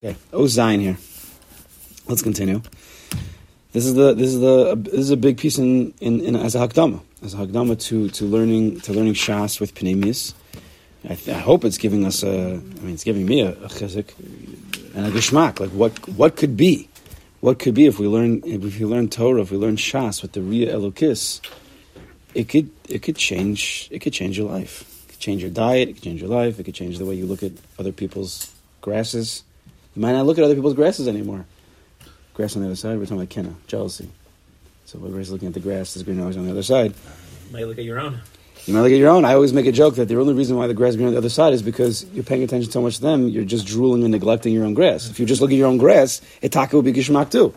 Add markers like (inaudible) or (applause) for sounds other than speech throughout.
Okay, O Zion here. Let's continue. This is the this is the this is a big piece in, in, in as a hakdama as a hakdama to, to learning to learning shas with Panemius. I, th- I hope it's giving us a I mean it's giving me a, a chizik and a geshmak like what what could be what could be if we learn if we learn Torah if we learn shas with the Ria Elokis it could it could change it could change your life it could change your diet it could change your life it could change the way you look at other people's grasses you might not look at other people's grasses anymore. Grass on the other side, we're talking about kenna, jealousy. So everybody's looking at the grass, there's green always on the other side. You might look at your own. You might look at your own. I always make a joke that the only reason why the grass is green on the other side is because you're paying attention so much to them, you're just drooling and neglecting your own grass. If you just look at your own grass, itaka will be gishmak too.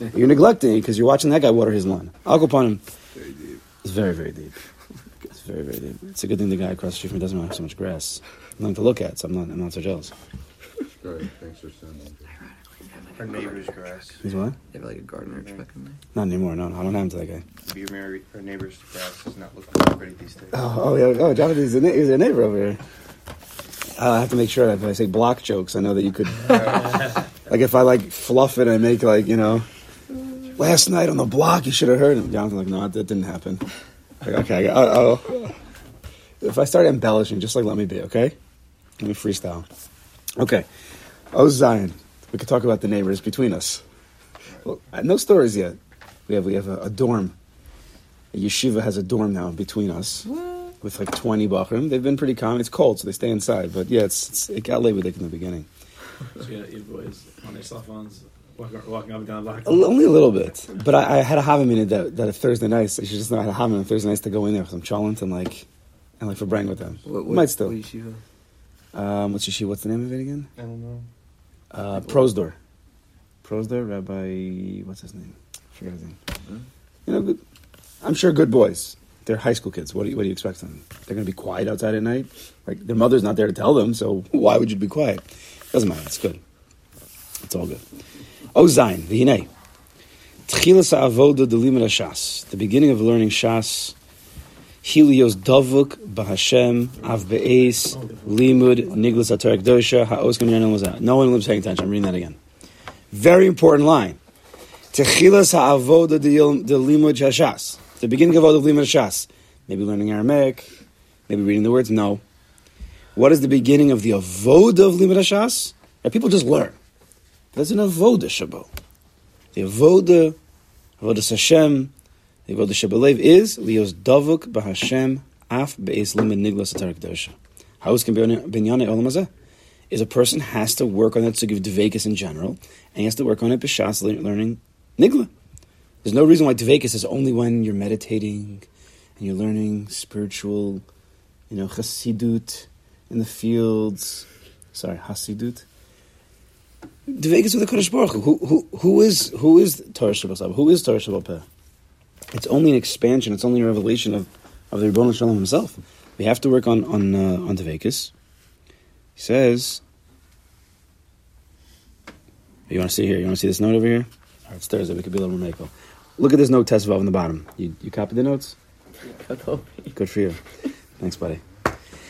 (laughs) You're neglecting because you're watching that guy water his lawn. I'll go upon him. It's very, very deep. It's very, very deep. It's a good thing the guy across the street from me doesn't have so much grass. Nothing to look at, so I'm not, I'm not so jealous. Great, thanks for sending. Our neighbor's grass. He's what? They have like a gardener back in there. Not anymore. No, I don't have him to that guy. Your mar- our neighbor's grass is not looking pretty these days. Oh, oh yeah. Oh, Jonathan is a, na- he's a neighbor over here. Uh, I have to make sure that if I say block jokes, I know that you could. (laughs) like if I like fluff it, I make like you know. Last night on the block, you should have heard him. Jonathan's like, no, that didn't happen. Like, okay, I got, oh, oh. If I start embellishing, just like let me be, okay? Let me freestyle. Okay. Oh, Zion. We could talk about the neighbors between us. Well, uh, no stories yet. We have we have a, a dorm. A yeshiva has a dorm now between us with like 20 bachrim. They've been pretty calm. It's cold, so they stay inside. But yeah, it's, it's it got late with it in the beginning. So you got boys on their cell phones walking, walking up and down the block. Only a little bit. But I, I had a have minute that, that a Thursday nights, I should just know I had a have on Thursday nights to go in there with some cholent and like, and like for brang with them. What, Might still. What yeshiva? Um, what's yeshiva? What's the name of it again? I don't know. Uh, Prosdor. Prosdor, Rabbi, what's his name? I forget his name. You know, good, I'm sure good boys. They're high school kids. What do you, what do you expect from them? They're going to be quiet outside at night? Like, their mother's not there to tell them, so (laughs) why would you be quiet? Doesn't matter. It's good. It's all good. Oh, Zayin, v'hinei. Tchilas ha'avoda delimud shas. The beginning of learning shas. Helios davuk Bahashem av be'es limud niglas atarek dosha ha'os. No one lives paying attention. I'm reading that again. Very important line. Techilas ha'avoda delimud hashas. The beginning of avoda limud hashas. Maybe learning Aramaic. Maybe reading the words. No. What is the beginning of the avoda of limud hashas? That people just learn. There's an avoda shabo. The avoda, avoda Hashem, the avoda shabalev is lios davuk b'Hashem af be'es limud niglas atarek dosha. How is binyane olam hazeh? Is a person has to work on that to give dvekas in general, and he has to work on it b'shas learning nigla. There's no reason why dvekas is only when you're meditating and you're learning spiritual, you know, chassidut in the fields. Sorry, hasidut. Dvekas with the Kodesh Baruch Hu. Who, who, who is who is Torah Shabbat Who is Torah Shabbat? It's only an expansion. It's only a revelation of, of the Ribbon Shalom himself. We have to work on on uh, on Dvekas. He says, "You want to see here? You want to see this note over here? All right, it's Thursday. We could be a little more makel. Look at this note, Tesvav, on the bottom. You you copied the notes? (laughs) Good for you. Thanks, buddy.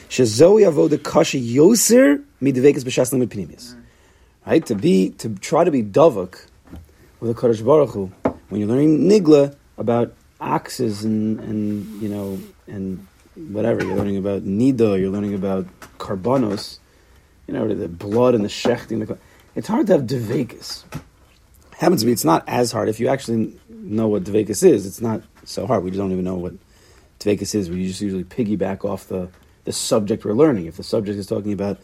Shazoi avoda kasha yoser midvekas b'shas limud pinimis. Right to be to try to be davuk with the Kodesh Baruch Hu when you're learning nigla about oxes and and you know and whatever you're learning about nido, you're learning about carbonos, you know the blood and the shechting. The, it's hard to have devekas. Happens to be it's not as hard if you actually know what devekas is. It's not so hard. We just don't even know what devekas is. We just usually piggyback off the the subject we're learning. If the subject is talking about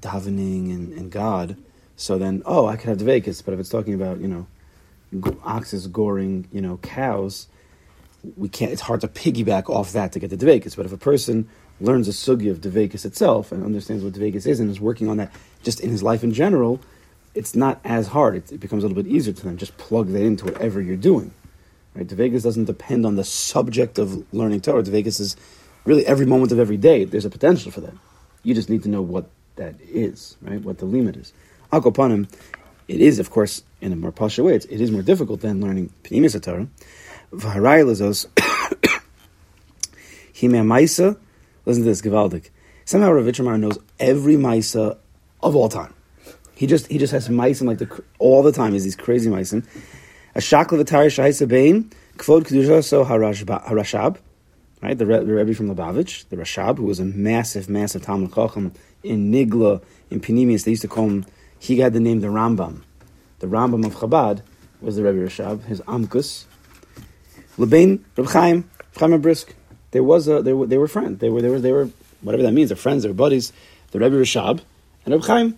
davening and, and God, so then oh I could have devekas. But if it's talking about you know oxes goring you know cows, we can't. It's hard to piggyback off that to get the devekas. But if a person learns a sugi of devekas itself and understands what devekas is and is working on that just in his life in general, it's not as hard. It, it becomes a little bit easier to them. Just plug that into whatever you're doing. Right? Devekas doesn't depend on the subject of learning Torah. Devekas is really every moment of every day. There's a potential for that. You just need to know what that is, right? What the limit is. Akopanim, it is, of course, in a more partial way, it's, it is more difficult than learning Pnimis Torah. V'harai lazos, (coughs) hime maisa, listen to this, Givaldik. Somehow Rav knows every maisa of all time. He just he just has meisim like the all the time. Is these crazy meisim. A shakla v'tari shaisa bein kvod kedusha so harashab, right? The, the Rebbe from Lubavitch, the Rashab, who was a massive, massive Talmud Chacham in Nigla, in Panemius. They used to call him. He got the name the Rambam. The Rambam of Chabad was the Rebbe Rashab. His Amkus. Lebein Reb Chaim, Chaim Brisk. There was a they were they were friends. They were they were they were whatever that means. They're friends. They're buddies. The Rebbe Rashab and Reb Chaim.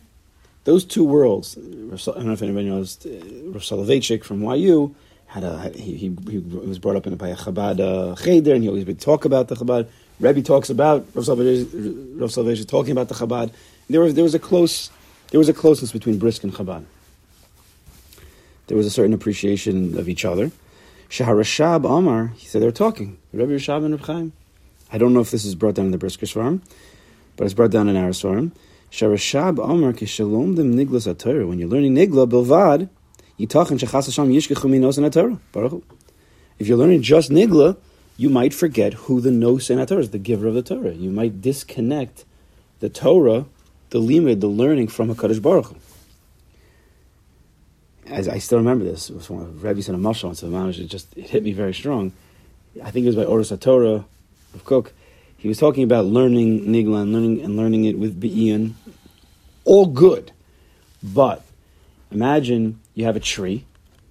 Those two worlds. I don't know if anybody knows. uh, Rav Soloveitchik from YU had a he, he, he was brought up in a, by a Chabad uh, cheder, and he always would talk about the Chabad. Rebbe talks about Rav Rav Soloveitchik talking about the Chabad. There was there was a close there was a closeness between Brisk and Chabad. There was a certain appreciation of each other. Shaharashab Amar, he said they were talking. Rebbe Rashab and Chaim. I don't know if this is brought down in the Brisker Svarim, but it's brought down in our Svarim. Sharashab Amar kishalom dem niglas atayr. When you're learning nigla bilvad, yitachin shechas Hashem yishkechu minos and atayr. Baruch. If you're learning just nigla, you might forget who the nos and atayr is, the giver of the Torah. You might disconnect the Torah, the limud, the learning from Hakadosh Baruch Hu. As I still remember this, it was when Rebbe said a mashal, so it just it hit me very strong. I think it was by Oris HaTorah of Kook. He was talking about learning Nigla and learning and learning it with Be'in. All good. But imagine you have a tree,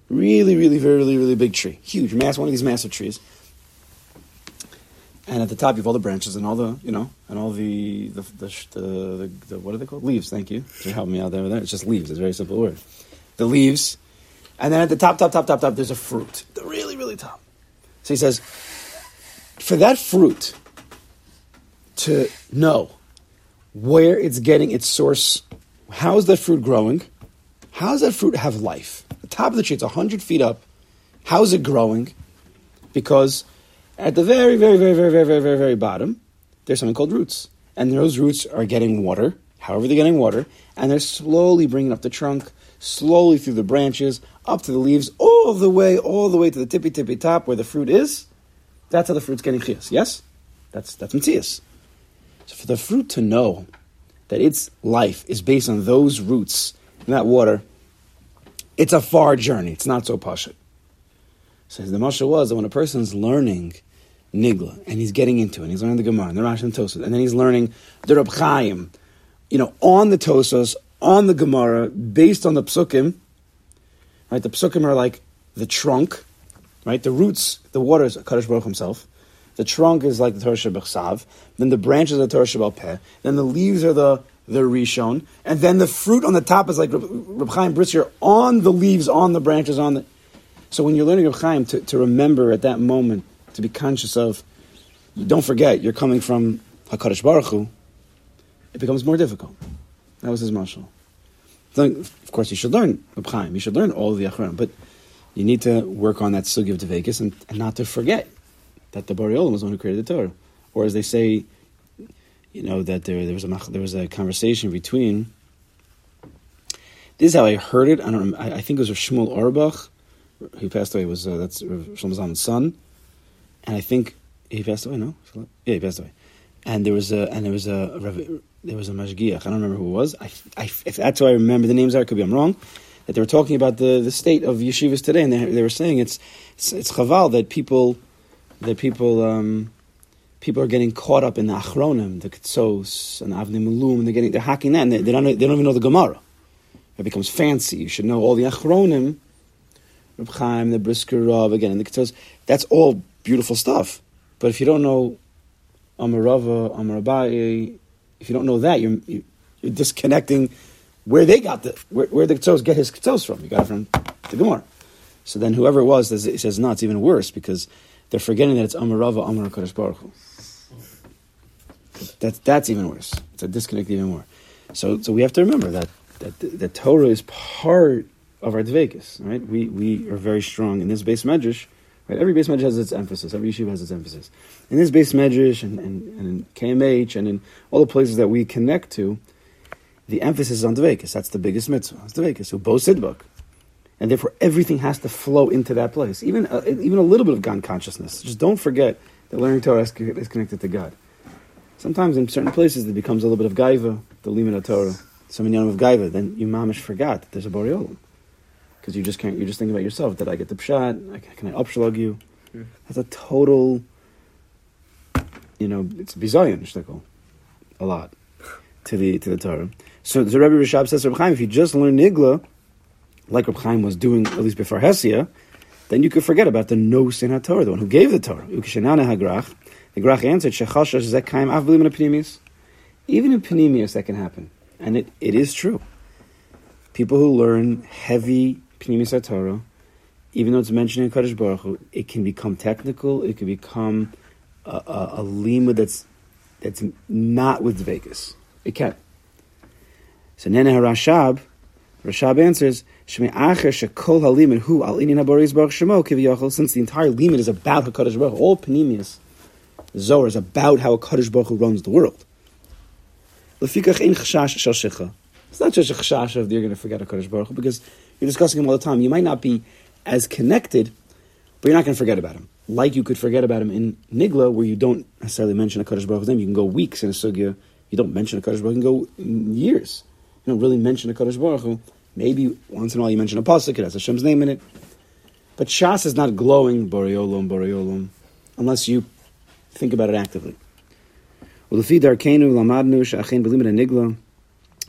really, really, really, really big tree, huge, mass, one of these massive trees. And at the top, you have all the branches and all the, you know, and all the, the, the, the, the, the what are they called? Leaves, thank you. for helping me out there with that. It's just leaves, it's a very simple word. The leaves. And then at the top, top, top, top, top, there's a fruit. The really, really top. So he says, for that fruit to know where it's getting its source, how is that fruit growing? How does that fruit have life? The top of the tree, it's 100 feet up. How is it growing? Because at the very, very, very, very, very, very, very, very bottom, there's something called roots. And those roots are getting water, however they're getting water, and they're slowly bringing up the trunk, slowly through the branches, up to the leaves, all the way, all the way to the tippy, tippy top where the fruit is. That's how the fruit's getting chias. Yes? That's, that's Matthias. So for the fruit to know that its life is based on those roots and that water, it's a far journey. It's not so pashut. So the Masha was that when a person's learning Nigla and he's getting into it, he's learning the Gemara and the Rashi and Tosas, and then he's learning the Reb Chaim, you know, on the Tosos, on the Gemara, based on the Psukim, right? The Psukim are like the trunk, right? The roots, the water is Kadosh Baruch himself. The trunk is like the Torah Shebechsav. Then the branches are the Torah Peh. Then the leaves are the the Rishon. And then the fruit on the top is like Reb Chaim Brisker on the leaves, on the branches, on the. So when you're learning Reb Chaim, to, to remember at that moment, to be conscious of, don't forget, you're coming from HaKadosh Baruch Hu, it becomes more difficult. That was his mashal. Of course, you should learn Reb Chaim. You should learn all the Achronim, but you need to work on that sugi of Devekas and, and not to forget that the Bari Olam was the one who created the Torah. Or as they say, you know, that there, there was a there was a conversation between. This is how I heard it. I don't. know, I, I think it was Shmuel Auerbach. He passed away. Was uh, that's Rav Shlomo Zalman's son, and I think he passed away. No, yeah, he passed away. And there was a and there was a there was a mashgiach. I don't remember who it was. I, I, if that's who I remember the names are, could be I'm wrong. That they were talking about the, the state of yeshivas today, and they, they were saying it's it's, it's chaval that people that people um, people are getting caught up in the achronim, the ketzos and avnei malum, and they're getting they're hacking that, and they, they don't they don't even know the Gemara. It becomes fancy. You should know all the achronim, Reb Chaim, the Brisker Rav, again, and the ketzos. That's all beautiful stuff. But if you don't know Amarava, Amarabai, if you don't know that, you're you're disconnecting where they got the where, where the ketzos get his ketzos from. You got it from the Gemara. So then whoever it was says, says no, it's even worse because they're forgetting that it's Amarava, Amar Kodesh Baruch Hu. That's that's even worse. It's a disconnect even more. So so we have to remember that that the Torah is part of our dvekas, right? We we are very strong in this base medrash. Right? Every base medrash has its emphasis. Every yeshiva has its emphasis. In this base medrash and, and, and in KMH and in all the places that we connect to, the emphasis is on dvekas. That's the biggest mitzvah. It's dvekas. So bo sidbuk. And therefore, everything has to flow into that place. Even uh, even a little bit of God consciousness. Just don't forget that learning Torah is, connected to God. Sometimes in certain places it becomes a little bit of gaiva, the limit of Torah. some of gaiva, then you mamish forgot that there's a boreolim. Because you just can't, you're just thinking about yourself. Did I get the pshat? Can I upshlug you? Hmm. That's a total, you know, it's bizayon shtickle, a lot to the to the Torah. So the Rebbe Rashab says, Reb Chaim, if you just learn nigla, like Reb Chaim was doing at least before Hesia, then you could forget about the no in Torah, the one who gave the Torah. Ukeshenana hagrach. The grach answered, Shechashash zekaim Avbelim in a panemius. Even in panemius, that can happen. And it, it is true. People who learn heavy panemius HaTorah, even though it's mentioned in Kaddish Baruch Hu, it can become technical, it can become a, a, a lima that's, that's not with Vegas. It can. So Nene HaRashab, Rashab answers, Shmei Acher Shekol Halimin Hu Al Inyan HaBoris Baruch Shemo Kiviyachol, since the entire limit is about HaKadosh Baruch all Panemius, Zohar is about how HaKadosh Baruch Hu runs the world. Lefikach Chashash It's not just a chashash of you're going to forget HaKadosh Baruch Hu, because you're discussing him all the time. You might not be as connected, but you're not going to forget about him. Like you could forget about him in Nigla, where you don't necessarily mention HaKadosh Baruch Hu's name. You can go weeks in a sugya, you don't mention HaKadosh Baruch Hu, you can go years. You don't really mention HaKadosh Baruch Hu. Maybe once in a while you mention a pasuk, it has Hashem's name in it. But Shas is not glowing, Boreolum, Boreolum, unless you think about it actively. Well, the lamadnu sha'achein b'limit nigla,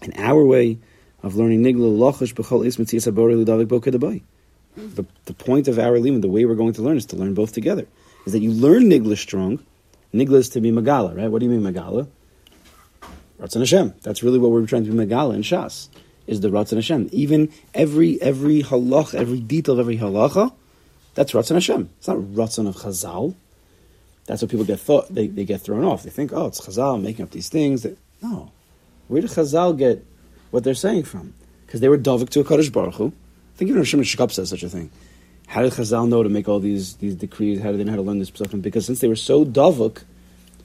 in our way of learning nigla, lochash b'chol ismet tziyas habori ludavik bo kedabai. The, the point of our limit, the way we're going to learn is to learn both together. Is that you learn nigla strong. Nigla is to be magala, right? What do you mean magala? Ratzon Hashem. That's really what we're trying to be megala in Shas. Is the Ratzon Hashem. Even every every halach, every detail of every halacha, that's Ratzon Hashem. It's not Ratzon of Chazal. That's what people get thought they, they get thrown off. They think, oh, it's Chazal making up these things. That, no, where did Chazal get what they're saying from? Because they were dovik to a Kaddish Baruch Hu. I think even Hashem Shekab says such a thing. How did Chazal know to make all these these decrees? How did they know how to learn this stuff? Because since they were so dovik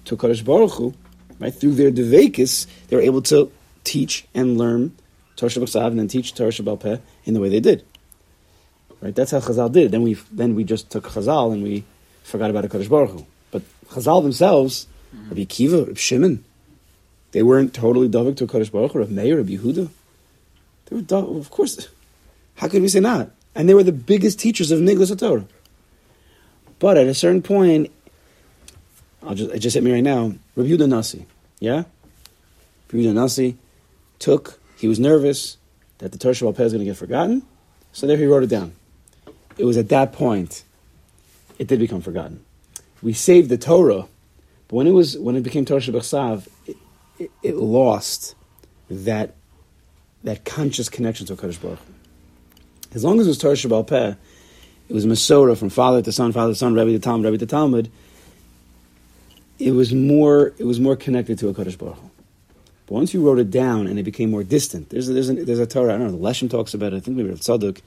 to Kaddish Baruch Hu, right through their devekis, they were able to teach and learn Torah Shabbat and then teach Torah Shabbat Peh in the way they did. Right, that's how Chazal did. Then we then we just took Chazal and we forgot about a Kaddish Baruch Hu. But Chazal themselves, Rabbi Kiva, Rabbi Shimon, they weren't totally dovik to a Kaddish Baruch Hu. Rabbi Meir, of Yehuda, they were dov- of course. How could we say not? And they were the biggest teachers of Niglas Torah. But at a certain point, I'll just, it just hit me right now. Rabbi Yehuda Nasi, yeah? Rabbi Yehuda Nasi took, he was nervous that the Torah Shabbat is going to get forgotten, so there he wrote it down. It was at that point, it did become forgotten. We saved the Torah, but when it was when it became Torah Shabbat it, lost that that conscious connection to Kaddish Baruch. As long as it was Torah Shabbat Peh, it was Masorah from father to son, father to son, Rebbe to Talmud, Rebbe to Talmud. It was more it was more connected to a Kaddish Baruch. But once you wrote it down and it became more distant, there's a, there's a, there's a Torah. I don't know. The Leshem talks about it. I think maybe Tzadok.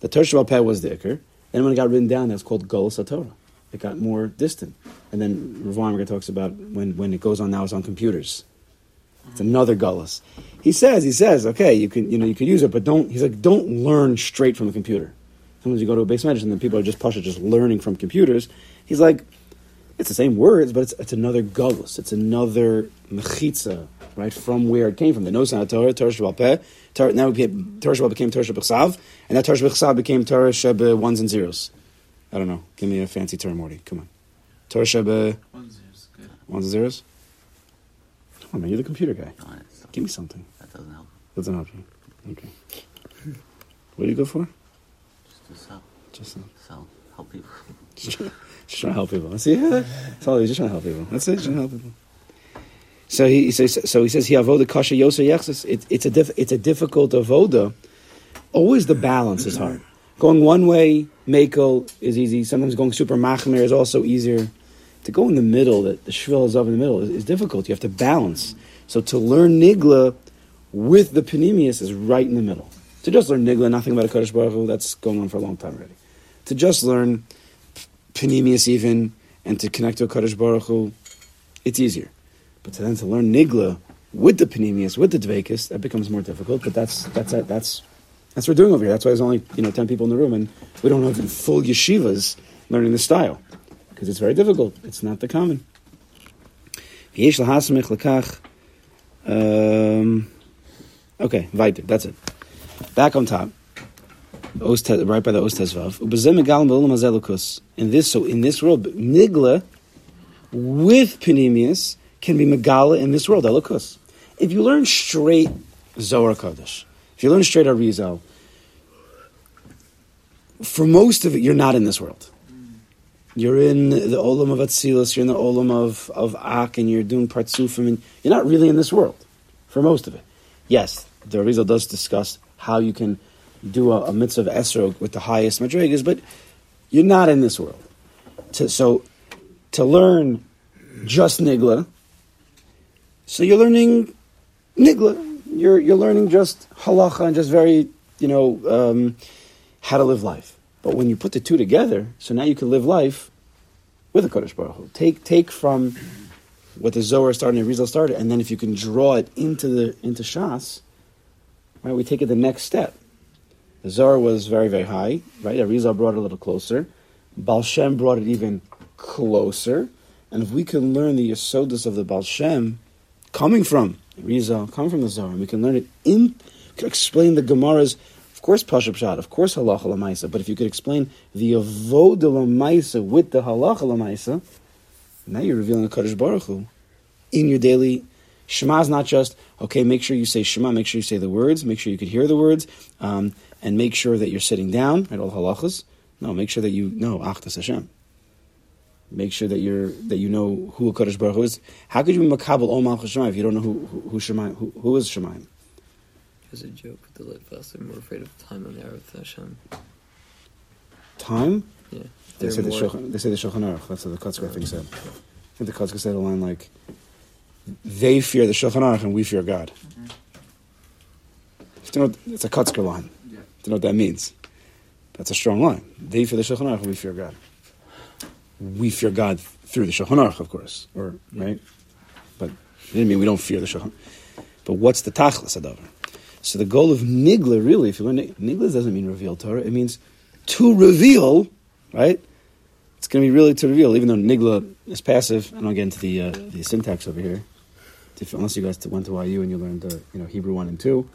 The Torah Shabbat Peh was the Iker. Then when it got written down, that's called Golus Torah. It got more distant. And then Rav talks about when, when it goes on now, it's on computers. It's another gullus. He says, he says, okay, you can, you know, you can use it, but don't. He's like, don't learn straight from the computer. Sometimes you go to a base medicine, and then people are just pasha, just learning from computers. He's like, it's the same words, but it's, it's another gullus. It's another mechitza, right, from where it came from. The Nosan Torah, Torah Peh. Torah, now it became, Torah became Torah Shabbat and that Torah Shabbat became Torah Shabbat ones and zeros. I don't know. Give me a fancy term, Morty. Come on. Torah Shabbat One zero's good. ones and zeros. Come on, man. You're the computer guy. Oh, it's- Give me something. that doesn't help. Doesn't help you. Okay. What do you go for? Just to sell, Just, sell, help people. just, (laughs) trying, just trying to help people. See, yeah, that's all. He's just trying to help people. That's it. Just trying to help people. So he, says. So he says he avoda kasha yosa yechsis. It, it's a diff, it's a difficult avoda. Always the balance is hard. Going one way, makel is easy. Sometimes going super machmer is also easier. To go in the middle, that the shvil is up in the middle, is, is difficult. You have to balance. So to learn nigla with the panemius is right in the middle. To just learn nigla, nothing about a Kaddish Baruch Hu, that's going on for a long time already. To just learn panemius even and to connect to a Kaddish Baruch Hu, it's easier. But to then to learn nigla with the panemius, with the dvekis, that becomes more difficult. But that's that's that's that's what we're doing over here. That's why there's only you know ten people in the room, and we don't have full yeshivas learning the style because it's very difficult. It's not the common. Um, Okay, weiter. That's it. Back on top. Right by the Os Tezvav. Ubezem megalim b'olam hazeh elukus. In this, so in this world, nigla with Panemius can be Megala in this world, Elokus. If you learn straight Zohar Kodesh, if you learn straight Arizal, for most of it, you're not in this world. You're in the Olam of Atzilus, you're in the Olam of, of Ak, and you're doing Partsufim, and you're not really in this world, for most of it. Yes, the Arizal does discuss how you can do a, a mitzvah of Esrog with the highest Madrigas, but you're not in this world. To, so to learn just nigla. So you're learning nigla. You're you're learning just halacha and just very you know um, how to live life. But when you put the two together, so now you can live life with a Kodesh Baruch Hu. Take take from what the Zohar started and the Rizal started, and then if you can draw it into the into Shas, right? We take it the next step. The Zohar was very very high, right? Rizal brought it a little closer. Baal Shem brought it even closer. And if we can learn the Yesodus of the Baal Shem, coming from Rizal, coming from the Zohar, and we can learn it in, can explain the Gemara's, of course, Pashup Shad, of course, Halacha Lamaisa, but if you could explain the Avodah Lamaisa with the Halacha Lamaisa, now you're revealing a Kaddish Baruch Hu in your daily. Shema is not just, okay, make sure you say Shema, make sure you say the words, make sure you could hear the words, um, and make sure that you're sitting down, right, all halachas. No, make sure that you know Achtas Hashem. Make sure that you're that you know who a Kaddish Baruch Hu is. How could you be Makabal Malchus Shemayim if you don't know who who, who who, who is Shemayim? There's a joke with the Litvas. They're more afraid of time on the with Hashem. Time? Yeah. They say, the Shulchan, they say the Shulchan Aruch. That's what the Kotzker thing said. I think the Kotzker said a line like, "They fear the Shulchan Aruch and we fear God." Mm-hmm. Do you know, it's a Kotzker line. Do you know what that means? That's a strong line. They fear the Shulchan Aruch and we fear God. We fear God through the Shulchan Aruch, of course, or right? But it didn't mean we don't fear the Shulchan. But what's the Tachlis Adavar? So the goal of Nigla, really, if you learn Nig- Nigla, doesn't mean reveal Torah. It means to reveal, right? It's going to be really to reveal, even though Nigla is passive. I don't get into the uh, the syntax over here, unless you guys went to YU and you learned uh, you know Hebrew one and two.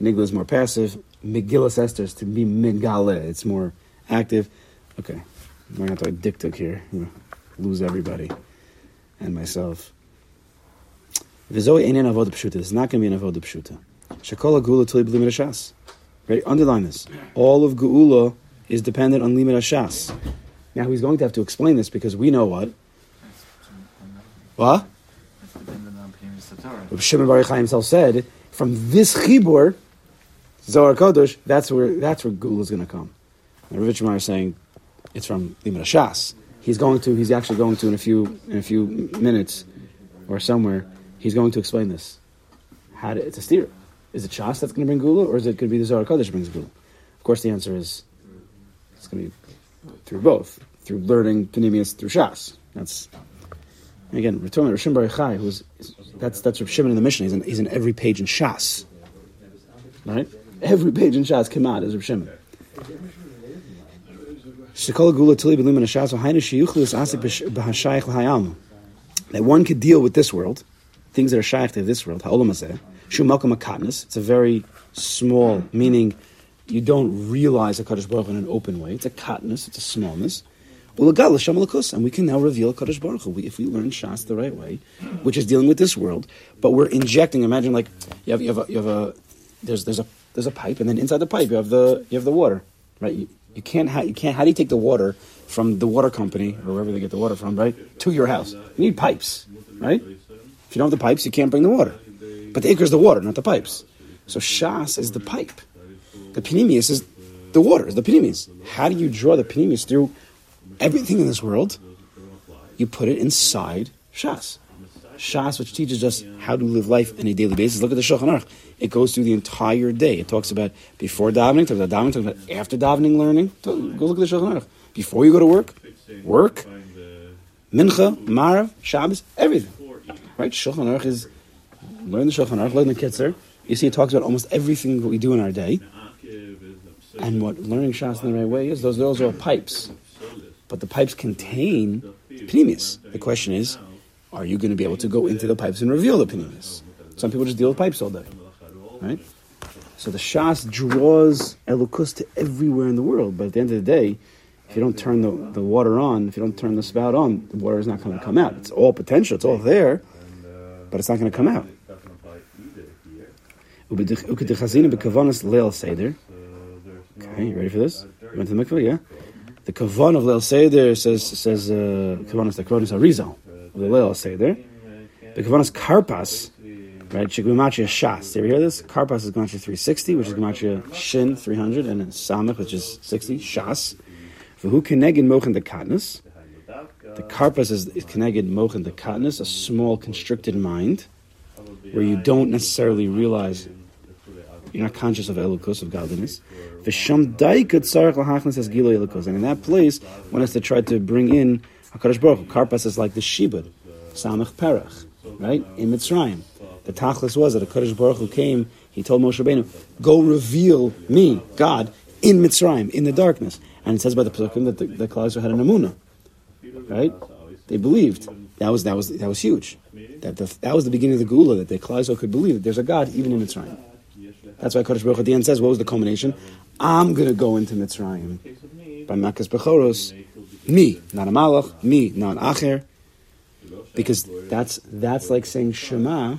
Nigla is more passive. Megillas Esther is to be Megale. It's more active. Okay, I'm going to have to here. Lose everybody and myself. This is not going to be an avodah pshuta. Shekola gula tuli b'limit hashas. Ready? Underline this. All of geula is dependent on limit hashas. Now he's going to have to explain this because we know what. What? Shimon Bar Yochai himself said, from this chibur, Zohar Kodesh, that's where that's where Gula is going to come. And Rav is saying it's from Limit Shas. He's going to. He's actually going to in a few in a few minutes or somewhere. He's going to explain this. How to, it's a steer. Is it Shas that's going to bring Gula, or is it going to be the Zohar Kodesh that brings Gula? Of course, the answer is it's going to be through both, through learning Panemius through Shas. That's again, talking about Bar who's that's that's Rav in the Mishnah. He's in, he's in every page in Shas, right? Every page in Shas came out as L'Hayam. That one could deal with this world, things that are shaykh to this world. Hazeh. Shu Akatnas. It's a very small, mm. meaning you don't realize a Kaddish Baruch in an open way. It's a katness, it's a smallness. Ulagal l'sham alakus, and we can now reveal Kaddish Baruch Hu we- if we learn Shas the right way, which is dealing with this world. But we're injecting. Imagine like you have you have a, you have a there's there's a there's a pipe, and then inside the pipe you have the you have the water, right? You, you can't ha- you can't. How do you take the water from the water company or wherever they get the water from, right, to your house? You need pipes, right? If you don't have the pipes, you can't bring the water. But the acre is the water, not the pipes. So Shas is the pipe. The Panemius is the water, is the Panemius. How do you draw the Panemius through everything in this world? You put it inside Shas. Shas, which teaches us how to live life on a daily basis. Look at the Shulchan Aruch. It goes through the entire day. It talks about before davening, talks about davening, talks about after davening, learning. Go look at the Shulchan Aruch. Before you go to work, work, mincha, marav, Shabbos, everything. Right? Shulchan Aruch is learn the Shulchan Aruch, learn the Kitzur. You see, it talks about almost everything that we do in our day. And what learning Shas in the right way is, those, those are pipes. But the pipes contain Panemius. The question is, are you going to be able to go into the pipes and reveal the Panemius? Some people just deal with pipes all day. right? So the Shas draws Elokus to everywhere in the world, but at the end of the day, if you don't turn the, the water on, if you don't turn the spout on, the water is not going to come out. It's all potential, it's all there, but it's not going to come out. Ukedichazina bekavanas leil seder. Okay, you ready for this? You went to the mikveh, yeah? The kavan of leil seder says says uh, kavanas the kavanas arizal of the leil seder. The kavanas karpas, right? Shigmamatria shas. Did you hear this? Karpas is gematria 360, which is gematria shin 300, and samach, which is 60 shas. V'hu keneged mochen the katnus. The karpas is, keneged mochen the katnus, a small constricted mind, where you don't necessarily realize you're not conscious of elokus of godliness. V'sham daikut sarach lahachnas as gilo elokus, and in that place, one has to try to bring in Hakadosh Baruch Hu. Karpas is like the shibud, samach perach, right in Mitzrayim. The tachlis was that Hakadosh Baruch Hu came. He told Moshe Rabbeinu, "Go reveal me, God, in Mitzrayim, in the darkness." And it says by the Pesukim that the, the Klal had an amuna, right? They believed that was that was that was huge. That the, that was the beginning of the Gula that the Klal could believe that there's a God even in Mitzrayim. That's why Kodesh Baruch at the end says, "What was the culmination? I'm going to go into Mitzrayim by Makas Bechoros, me, not a Malach, me, not Acher, because that's that's like saying Shema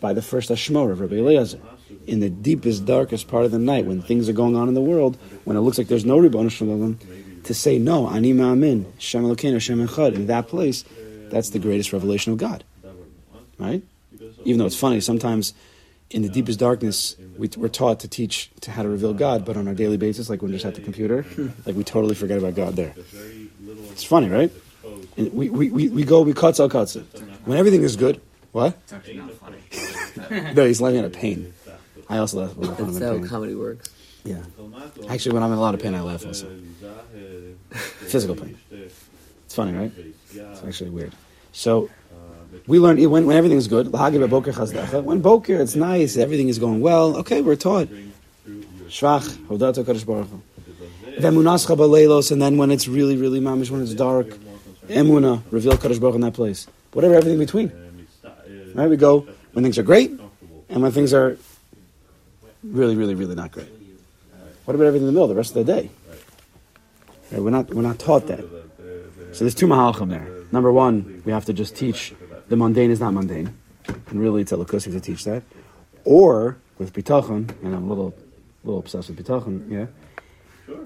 by the first Ashmor of Rabbi Eliezer. In the deepest, darkest part of the night, when things are going on in the world, when it looks like there's no Ribbon Shalom, to say no, Ani Ma'amin, Shem Elokeinu, Shem Echad, in that place, that's the greatest revelation of God. Right? Even though it's funny, sometimes in the deepest darkness, we, we're taught to teach to how to reveal God, but on our daily basis, like when we're just at the computer, (laughs) like we totally forget about God there. It's funny, right? And we, we, we, we go, we cuts out cuts. When everything is good, what? It's actually not funny. (laughs) No, he's laughing out of pain. I also laugh when I'm in pain. That's how comedy works. Yeah. Actually, when I'm in a lot of pain, I laugh also. (laughs) Physical pain. It's funny, right? It's actually weird. So, we learn when, when everything's good. When boker, it's nice, everything is going well. Okay, we're taught. Shvach, hodato kadosh baruch baleilos, and then when it's really, really mamish, when it's dark, emuna, reveal kadosh baruch in that place. Whatever, everything in between. Right? We go when things are great, and when things are really, really, really not great. What about everything in the middle, the rest of the day? Right, we're not we're not taught that. So there's two mahalchim there. Number one, we have to just teach the mundane is not mundane, and really it's a elokus to teach that. Or with bitachon, and I'm a little little obsessed with bitachon, yeah. Sure.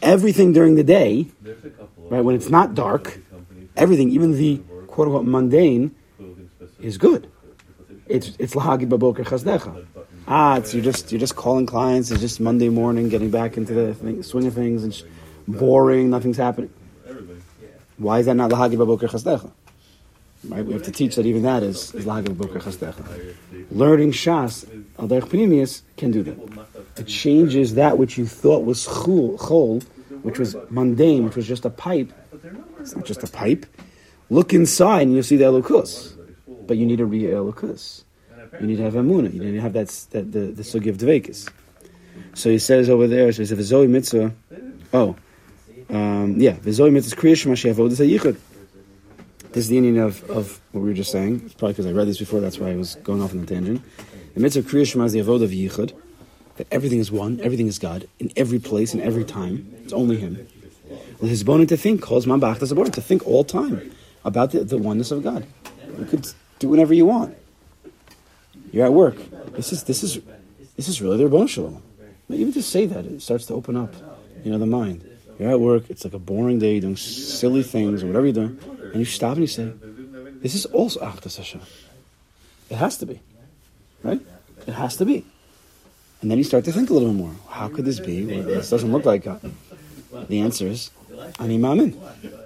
Everything during the day, right when it's not dark, everything, even the quote unquote mundane, is good. It's it's lahagid baboker chazdecha. Ah, it's you're just you're just calling clients. It's just Monday morning, getting back into the thing, swing of things, and just boring. Nothing's happening. Why is that not lahagid baboker chazdecha? Right, we have to teach that even that is, is. Learning shas al panimius can do that. It changes that which you thought was chol, which was mundane, which was just a pipe. It's not just a pipe. Look inside and you'll see the elokus. But you need a real elokus. You need to have emuna. You need to have that, that the, the sugi of dvekis. So he says over there, so he says, "V'zoi mitzvah." Oh, um, yeah, "V'zoi mitzvah kriya shema she'avodas hayichud." This is the meaning of, of what we were just saying. It's probably because I read this before. That's why I was going off on the tangent. The mitzvah kriya shema is the avodah of yichud. That everything is one, everything is God, in every place, in every time. It's only Him. Bone to think, calls man back to to think all time about the, the oneness of God. You could do whatever you want. You're at work. This is this is this is really the Rabbon Shalom. Even to say that, it starts to open up, you know, the mind. You're at work. It's like a boring day, doing silly things or whatever you're doing, and you stop and you say, "This is also Achdus Hashem." It has to be, right? It has to be. And then you start to think a little bit more. How could this be? Well, this doesn't look like God. The answer is, Ani Mamin.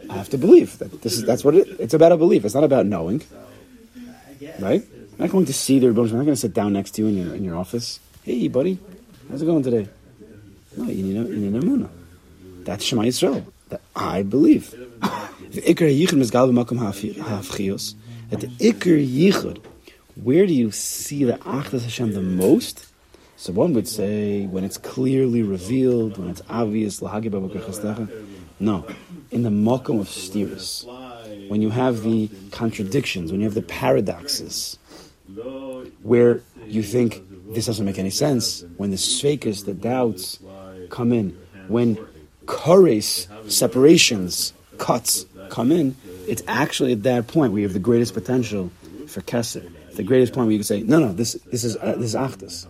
I have to believe that this is that's what it, it's about. A belief. It's not about knowing, right? I'm not going to see the Rebbe. I'm not going to sit down next to you in your in your office. Hey, buddy, how's it going today? No, you need a, you need a. That's Shema Yisrael. That I believe. (laughs) At the Iker Yichud, where do you see the Achdus Hashem the most? So one would say when it's clearly revealed, when it's obvious. No, in the Makom of steers, when you have the contradictions, when you have the paradoxes, where you think this doesn't make any sense. When the sfekas, the doubts, come in, when kores, separations, cuts come in, it's actually at that point where you have the greatest potential for kesser. The greatest point where you can say, no, no, this this is uh, this is achdus.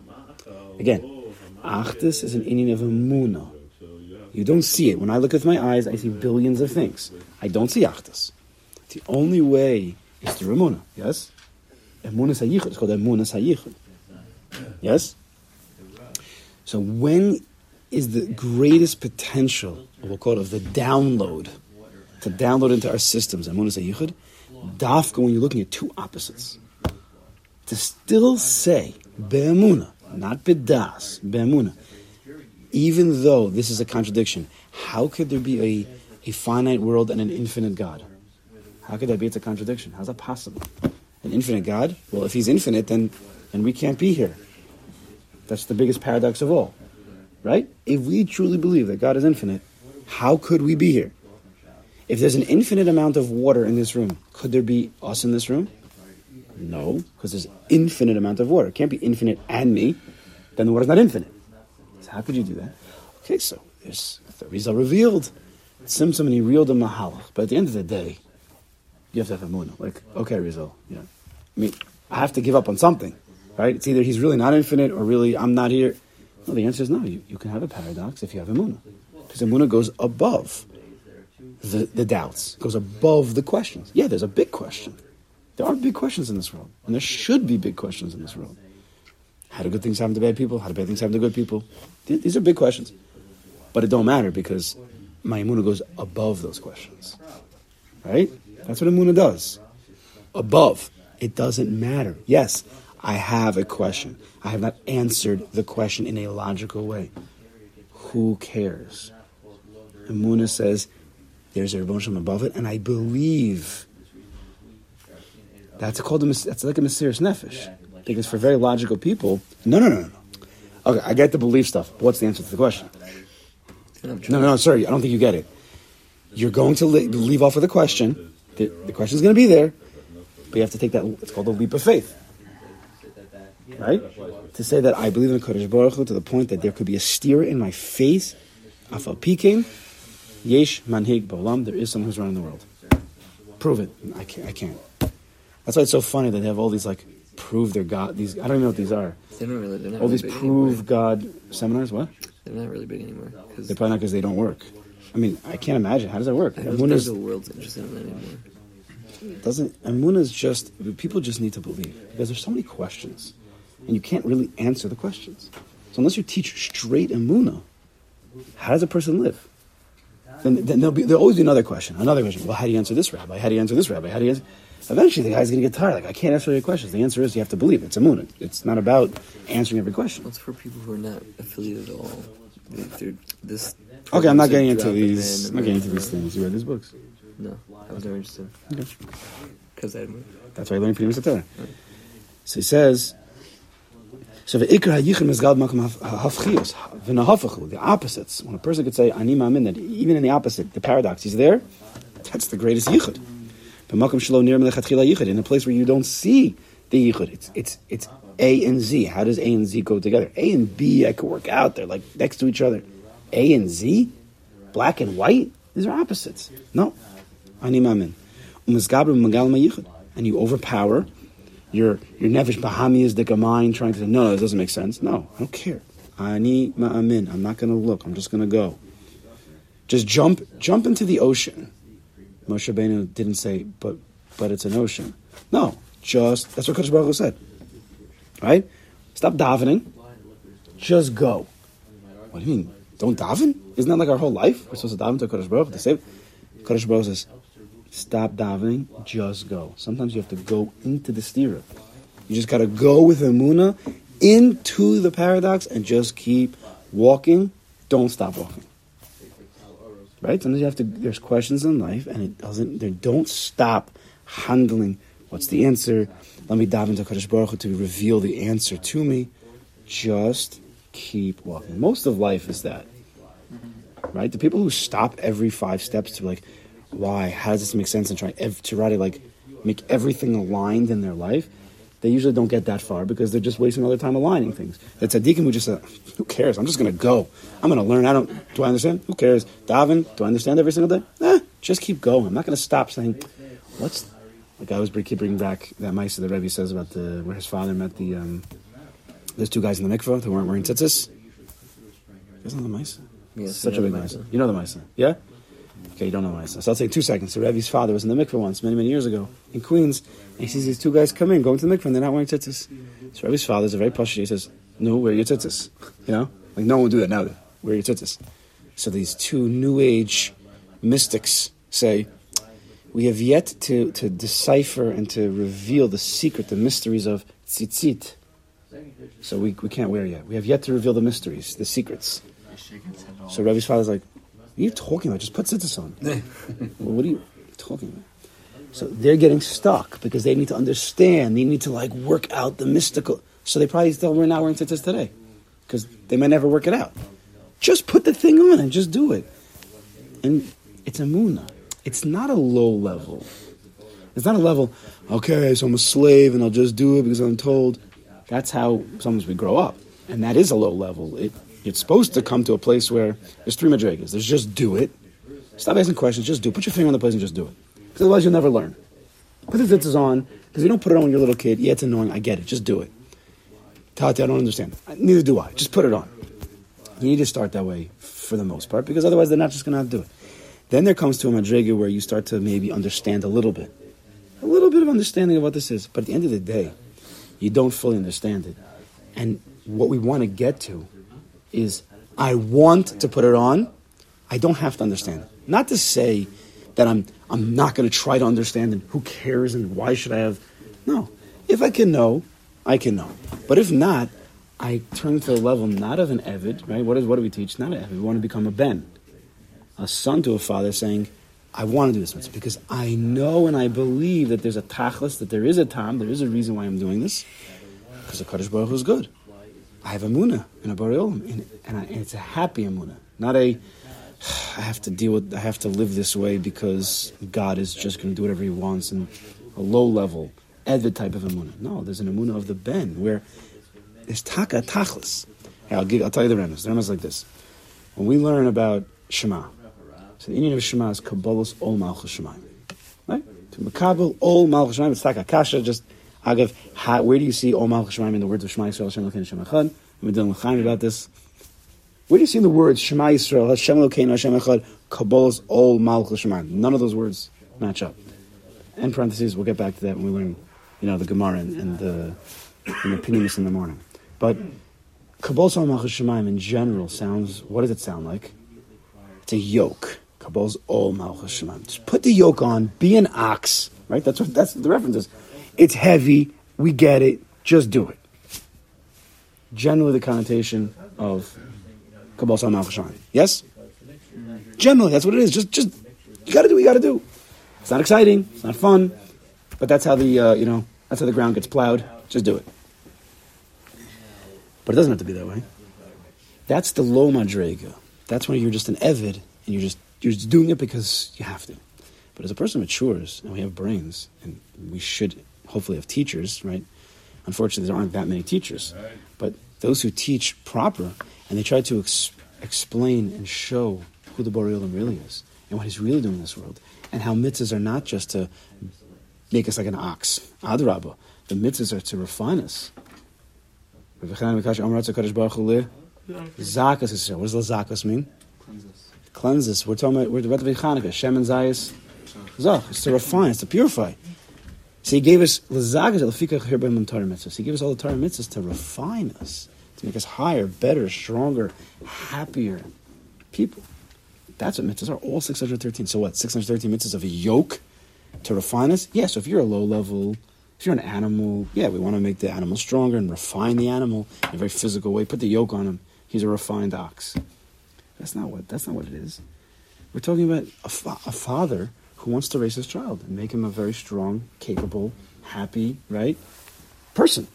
Again, achdus is an Indian of emuna. You don't see it. When I look with my eyes, I see billions of things. I don't see achdus. The only way is through emuna. Yes, emuna sayichud. It's called emuna sayichud. Yes. So when is the greatest potential, we'll call it of the download, to download into our systems, Amunah Yichud, dafka when you're looking at two opposites. To still say, Be'emuna, not Be'das, Be'emuna, even though this is a contradiction, how could there be a, a finite world and an infinite God? How could that be? It's a contradiction. How's that possible? An infinite God? Well, if he's infinite, then, then we can't be here. That's the biggest paradox of all. Right? If we truly believe that God is infinite, how could we be here? If there's an infinite amount of water in this room, could there be us in this room? No, because there's infinite amount of water. It can't be infinite and me. Then the water's not infinite. So how could you do that? Okay, so there's the Rizal revealed tzimtzum and he reeled a mahalach. But at the end of the day, you have to have a moon. Like, okay, Rizal, yeah. I mean, I have to give up on something, right? It's either he's really not infinite or really I'm not here. No, the answer is no. You, you can have a paradox if you have a moon. Because the moon goes above the, the doubts, goes above the questions. Yeah, there's a big question. There are big questions in this world, and there should be big questions in this world. How do good things happen to bad people? How do bad things happen to good people? These are big questions, but it don't matter because Maimuna goes above those questions, right? That's what Amuna does. Above, it doesn't matter. Yes, I have a question. I have not answered the question in a logical way. Who cares? Amuna says, there's a Rebbe above it, and I believe. That's called a, that's like a mysterious nefesh. Because for very logical people, no, no, no, no. Okay, I get the belief stuff. But what's the answer to the question? No, no, sorry, I don't think you get it. You're going to li- leave off with a question. The, the question's going to be there, but you have to take that. It's called a leap of faith, right? To say that I believe in the Kodesh Baruch Hu to the point that there could be a steer in my face, afal pikim, yesh manhig ba'olam. There is someone who's running the world. Prove it. I can't. I can't. That's why it's so funny that they have all these like prove their God. These I don't even know what these are. They're not really. They're not All really these prove anymore. God seminars. What? They're not really big anymore. They're probably not because they don't work. I mean, I can't imagine. How does that work? I don't think the world's interested in that anymore. doesn't Amuna is just people just need to believe because there's so many questions, and you can't really answer the questions. So unless you teach straight Amuna, how does a person live? Then, then there'll be there'll always be another question, another question. Well, how do you answer this rabbi? How do you answer this rabbi? How do you answer? Eventually, the guy's going to get tired. Like I can't answer your questions. The answer is you have to believe. It's a moon. It's not about answering every question. Well, it's for people who are not affiliated at all. This. Okay, I'm not getting into these. in I'm not getting into these things. You read these books. No, I was never interested. Okay. Because I. That's why I learned Pneumis Torah. So he says, so the ikra hayichim is gad makom hafchios v'nahafachu, the opposites. When a person could say ani ma'amin, that even in the opposite, the paradox, he's there. That's the greatest yichud. But makom shelo nir melechatchila yichud, in a place where you don't see the yichud, it's it's it's A and Z. How does A and Z go together? A and B, I could work out. They're like next to each other. A and Z, black and white, these are opposites. No, ani ma'amin. Umizgabra magal mayichud, and you overpower your your nefesh bahami is the mind trying to say no, no, it doesn't make sense. No, I don't care. Ani ma'amin. I'm not going to look. I'm just going to go. Just jump jump into the ocean. Moshe Rabbeinu didn't say, but but it's an ocean. No, just that's what Kodesh Baruch Hu said. Right? Stop davening. Just go. What do you mean? Don't daven? Isn't that like our whole life? We're supposed to daven to Kodesh Baruch Hu to save. Kodesh Baruch Hu says, stop davening, just go. Sometimes you have to go into the stira. You just got to go with Amuna into the paradox and just keep walking. Don't stop walking. Right? Sometimes you have to. There's questions in life, and it doesn't. They don't stop handling. What's the answer? Let me dive into Kodesh Baruch Hu to reveal the answer to me. Just keep walking. Most of life is that. Right? The people who stop every five steps to like, why? How does this make sense? And try ev- to try to like make everything aligned in their life. they usually don't get that far because they're just wasting all their time aligning things. The tzaddikim who just say, who cares? I'm just going to go. I'm going to learn. I don't. Do I understand? Who cares? Davin? Do I understand every single day? Eh, just keep going. I'm not going to stop saying, what's. Like I was keep bringing back that mice that the Rebbe says about the where his father met the um, those two guys in the mikvah who weren't wearing tzitzis. You guys know the mice? Yes, Such a big mice. You know the mice, yeah? Okay, you don't know mice. So I'll take two seconds. So Rebbe's father was in the mikvah once, many many years ago in Queens, and he sees these two guys come in, going to the mikvah, and they're not wearing tzitzis. So Rebbe's father is a very posh. He says, "No, wear your tzitzis." You know, like no one would do that now. Wear your tzitzis. So these two new age mystics say, we have yet to, to decipher and to reveal the secret, the mysteries of tzitzit. So we, we can't wear yet. We have yet to reveal the mysteries, the secrets. So Rebbe's father's like, what are you talking about? Just put tzitzis on. (laughs) well, what are you talking about? So they're getting stuck because they need to understand. They need to like work out the mystical. So they probably still we're not wearing tzitzis today because they might never work it out. Just put the thing on and just do it. And it's a muna. It's not a low level. It's not a level, okay, so I'm a slave and I'll just do it because I'm told. That's how sometimes we grow up. And that is a low level. It, it's supposed to come to a place where there's three madrigas. There's just do it. Stop asking questions, just do it. Put your finger on the place and just do it. Because otherwise you'll never learn. Put the tzitzis on, because you don't put it on when you're a little kid. Yeah, it's annoying. I get it. Just do it. Tati, I don't understand. Neither do I. Just put it on. You need to start that way for the most part, because otherwise they're not just going to to do it. Then there comes to a madriga where you start to maybe understand a little bit. A little bit of understanding of what this is. But at the end of the day, you don't fully understand it. And what we want to get to is I want to put it on. I don't have to understand. Not to say that I'm I'm not going to try to understand and who cares and why should I have no. If I can know, I can know. But if not, I turn to the level not of an Evid, right? What is what do we teach? Not an Evid. We want to become a Ben. A son to a father saying, I want to do this mitzvah because I know and I believe that there's a tachlis, that there is a time, there is a reason why I'm doing this. Because the Kaddish Baruch Hu is good. I have a munah in a bariol, and, and, I, and it's a happy munah, not a (sighs) I have to deal with, I have to live this way because God is just going to do whatever He wants, and a low level, Edvid type of emunah. No, there's an emunah of the Ben where there's taka tachlis. Hey, I'll give, I'll tell you the remes. The remes like this: when we learn about Shema, so the Indian of Shema is kabbalas ol malchus Shemayim, right? To makabel ol malchus Shemayim, it's taka kasha. Just how, where do you see ol malchus Shemayim in the words of Shema Yisrael Hashem Elokeinu Hashem Echad? Been dealing with Chaim about this. Where do you see the words Shema Yisrael, Hashem Elokeinu, Hashem Echad, Kabbalas Ol Malchus Shemayim? None of those words match up. In parentheses, we'll get back to that when we learn, you know, the Gemara and, and the and the Pinimus in the morning. But Kabbalas Ol Malchus Shemayim in general sounds. What does it sound like? It's a yoke. Kabbalas Ol Malchus Shemayim. Just put the yoke on. Be an ox. Right. That's what that's what the reference is. It's heavy. We get it. Just do it. Generally, the connotation of Kabbalah Sal Malchus Yes? Generally, that's what it is. Just, just you got to do what you got to do. It's not exciting. It's not fun. But that's how the uh, you know that's how the ground gets plowed. Just do it. But it doesn't have to be that way. That's the low madrega. That's when you're just an evid and you're just you're just doing it because you have to. But as a person matures and we have brains and we should hopefully have teachers, right? Unfortunately, there aren't that many teachers. But those who teach proper and they try to ex- explain and show who the Boreolim really is and what he's really doing in this world and how mitzvahs are not just to make us like an ox. Adrabah. The mitzvahs are to refine us. Zakas is What does the zakas mean? Cleanse us. We're talking about we're about to be Chanukah. Shem and Zayas. Zach. It's to refine. It's to purify. So he gave us mitzvahs. He gave us all the Torah mitzvahs to refine us, to make us higher, better, stronger, happier people. That's what mitzvahs are. All 613. So what? 613 mitzvahs of a yoke to refine us? Yeah, so if you're a low level, if you're an animal, yeah, we want to make the animal stronger and refine the animal in a very physical way. Put the yoke on him. He's a refined ox. That's not what. That's not what it is. We're talking about a, fa- a father who wants to raise his child and make him a very strong, capable, happy, right person.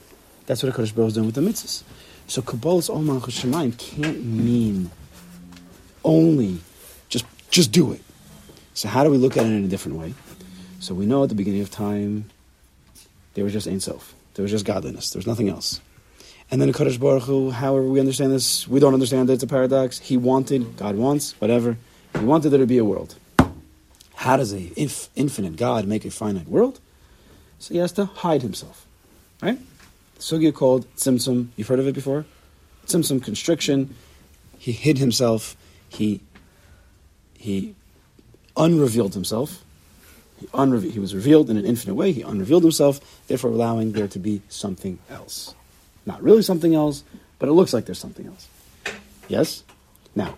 That's what a Kodesh Baruch is doing with the mitzvahs. So Kabbalas Ol Malchus can't mean only just just do it. So how do we look at it in a different way? So we know at the beginning of time there was just Ein Sof. There was just godliness. There was nothing else. And then the Kadosh Baruch Hu, however we understand this, we don't understand it. It's a paradox. He wanted, God wants, whatever. He wanted there to be a world. How does a inf- infinite God make a finite world? So he has to hide himself, right? Sugya called tzimtzum. You've heard of it before? Tzimtzum constriction. He hid himself. He he unrevealed himself. He, unreve- he was revealed in an infinite way. He unrevealed himself, therefore allowing there to be something else. Not really something else, but it looks like there's something else. Yes? Now,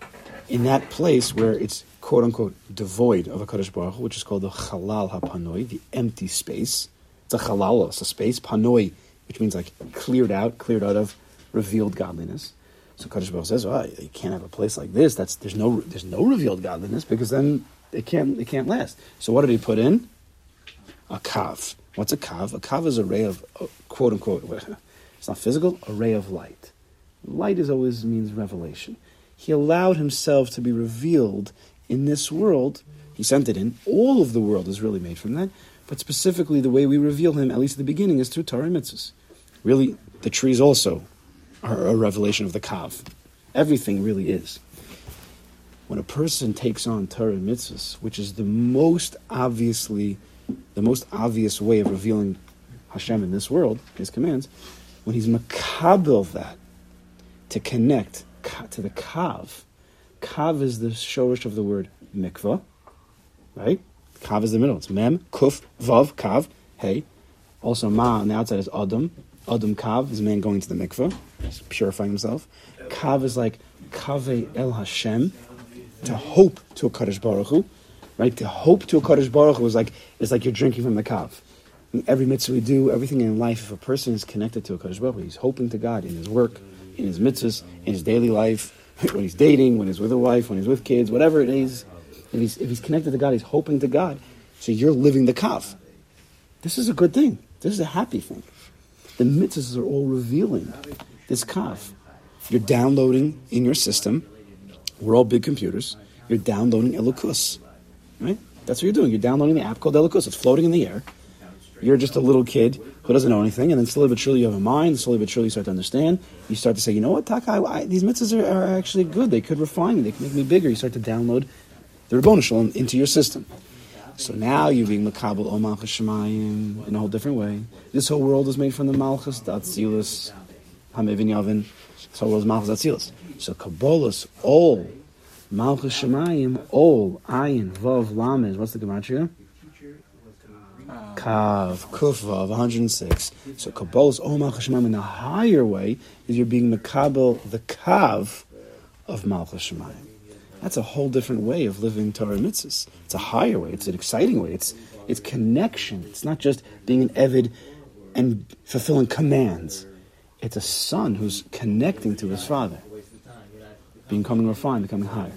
in that place where it's quote unquote devoid of a Kaddish Baruch which is called the Chalal HaPanoi, the empty space. It's a Chalal, it's a space, Panoi, which means like cleared out, cleared out of revealed godliness. So Kaddish Baruch says, oh, you can't have a place like this. That's there's no there's no revealed godliness because then it can't it can't last. So what did he put in? A kav. What's a kav? A kav is a ray of uh, quote unquote. (laughs) It's not physical. A ray of light. Light is always means revelation. He allowed himself to be revealed in this world. He sent it in. All of the world is really made from that. But specifically, the way we reveal him, at least at the beginning, is through Torah mitzvahs. Really, the trees also are a revelation of the kav. Everything really is. When a person takes on Torah mitzvahs, which is the most obviously, the most obvious way of revealing Hashem in this world, His commands, when he's makabel that to connect to the kav, kav is the shorish of the word mikvah, right? Kav is the middle. It's mem, kuf, vav, kav, hey. Also, ma on the outside is adam. Adam kav is a man going to the mikvah, purifying himself. Kav is like kave el Hashem, to hope to a Kaddish Baruch Hu, right? To hope to a Kaddish Baruch Hu is like it's like you're drinking from the kav. Every mitzvah we do, everything in life, if a person is connected to a Kaddish Baruch Hu, he's hoping to God in his work, in his mitzvahs, in his daily life, (laughs) when he's dating, when he's with a wife, when he's with kids, whatever it is. If he's, if he's connected to God, he's hoping to God. So you're living the kav. This is a good thing. This is a happy thing. The mitzvahs are all revealing this kav. You're downloading in your system. We're all big computers. You're downloading Elokus, right? That's what you're doing. You're downloading the app called Elokus. It's floating in the air. You're just a little kid who doesn't know anything, and then slowly but surely you have a mind. Slowly but surely you start to understand. You start to say, you know what, Taka, I, I, these mitzvahs are, are actually good. They could refine me. They can make me bigger. You start to download the Rabboni into your system. So now you're being makabel malchus shemayim in a whole different way. This whole world is made from the malchus datzilus hamevin yavin. This whole world is malchus datzilus. So kabbalas all malchus shemayim all ayin vav lamed. What's the gematria? Kav kuf of 106. So kabbalas all oh, malchus shemayim in the higher way is you're being makabel the kav of malchus shemayim. That's a whole different way of living Torah mitzvahs. It's a higher way. It's an exciting way. It's it's connection. It's not just being an evid and fulfilling commands. It's a son who's connecting to his father, becoming refined, becoming higher.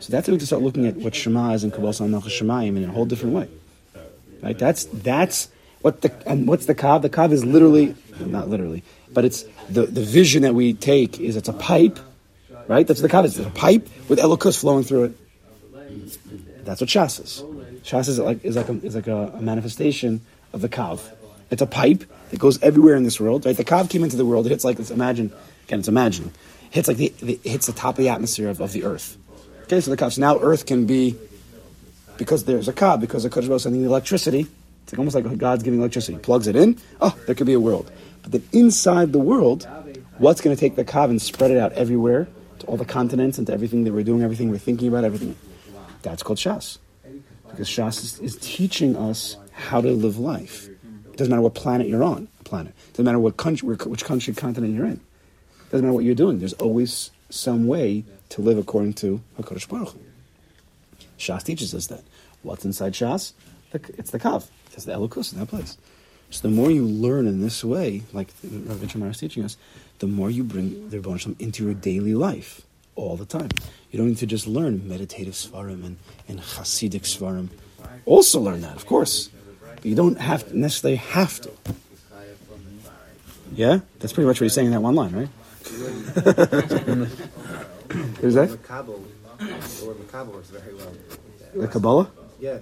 So that's how we to start looking at what Shema is in Kabbalah Malchus Shemayim in a whole different way. Right? That's that's what the and what's the kav? The kav is literally not literally, but it's the, the vision that we take is it's a pipe right? That's the kav. It's a pipe with elokus flowing through it. That's what shas is. Shas is like is like a, is like a, a manifestation of the kav. It's a pipe that goes everywhere in this world, right? The kav came into the world. It hits like it's imagine again. It's imagining. Hits like the, the hits the top of the atmosphere of, of the earth. Okay, so the kav. So now earth can be because there's a kav because the Kodesh Baruch sending the electricity. It's almost like God's giving electricity. He Plugs it in. Oh, there could be a world. But then inside the world, what's going to take the kav and spread it out everywhere to all the continents and to everything that we're doing, everything we're thinking about, everything. That's called Shas. Because Shas is, is teaching us how to live life. It doesn't matter what planet you're on, planet. It doesn't matter what country, which country, continent you're in. It doesn't matter what you're doing. There's always some way to live according to HaKadosh Baruch Hu. Shas teaches us that. What's inside Shas? It's the Kav. It's the Elokus in that place. So the more you learn in this way, like Rav Vitramar is teaching us, the more you bring the Rebbeinu into your daily life all the time. You don't need to just learn meditative svarim and, and Hasidic svarim. Also learn that, of course. But you don't have necessarily have to. Yeah? That's pretty much what he's saying in that one line, right? (laughs) Who's that? The word makabel works very well. The Kabbalah? Yeah,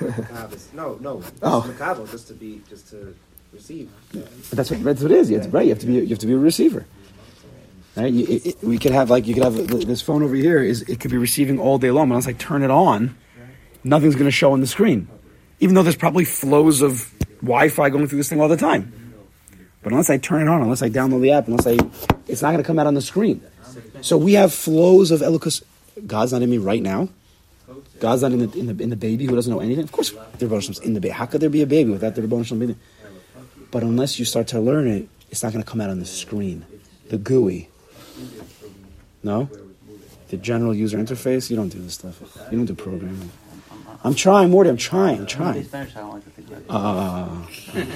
(laughs) no, no. Oh. Makabel, just to be, just to receive. But that's what that's what it is. You have to, right. You have to be you have to be a receiver. Right. You, it, it- we could have like you could have this phone over here is it could be receiving all day long. But unless I turn it on, nothing's going to show on the screen, even though there's probably flows of Wi-Fi going through this thing all the time. But unless I turn it on, unless I download the app, unless I, it's not going to come out on the screen. So we have flows of Elokus. God's not in me right now. God's not in the, in the in the baby who doesn't know anything. Of course, the Rebbe Shalom's in the baby. How could there be a baby without the Rebbe being? But unless you start to learn it, it's not going to come out on the screen. The GUI. No? The general user interface? You don't do this stuff. You don't do programming. I'm trying, Morty. I'm trying. I'm trying. Spanish, I don't like to think about it. Uh,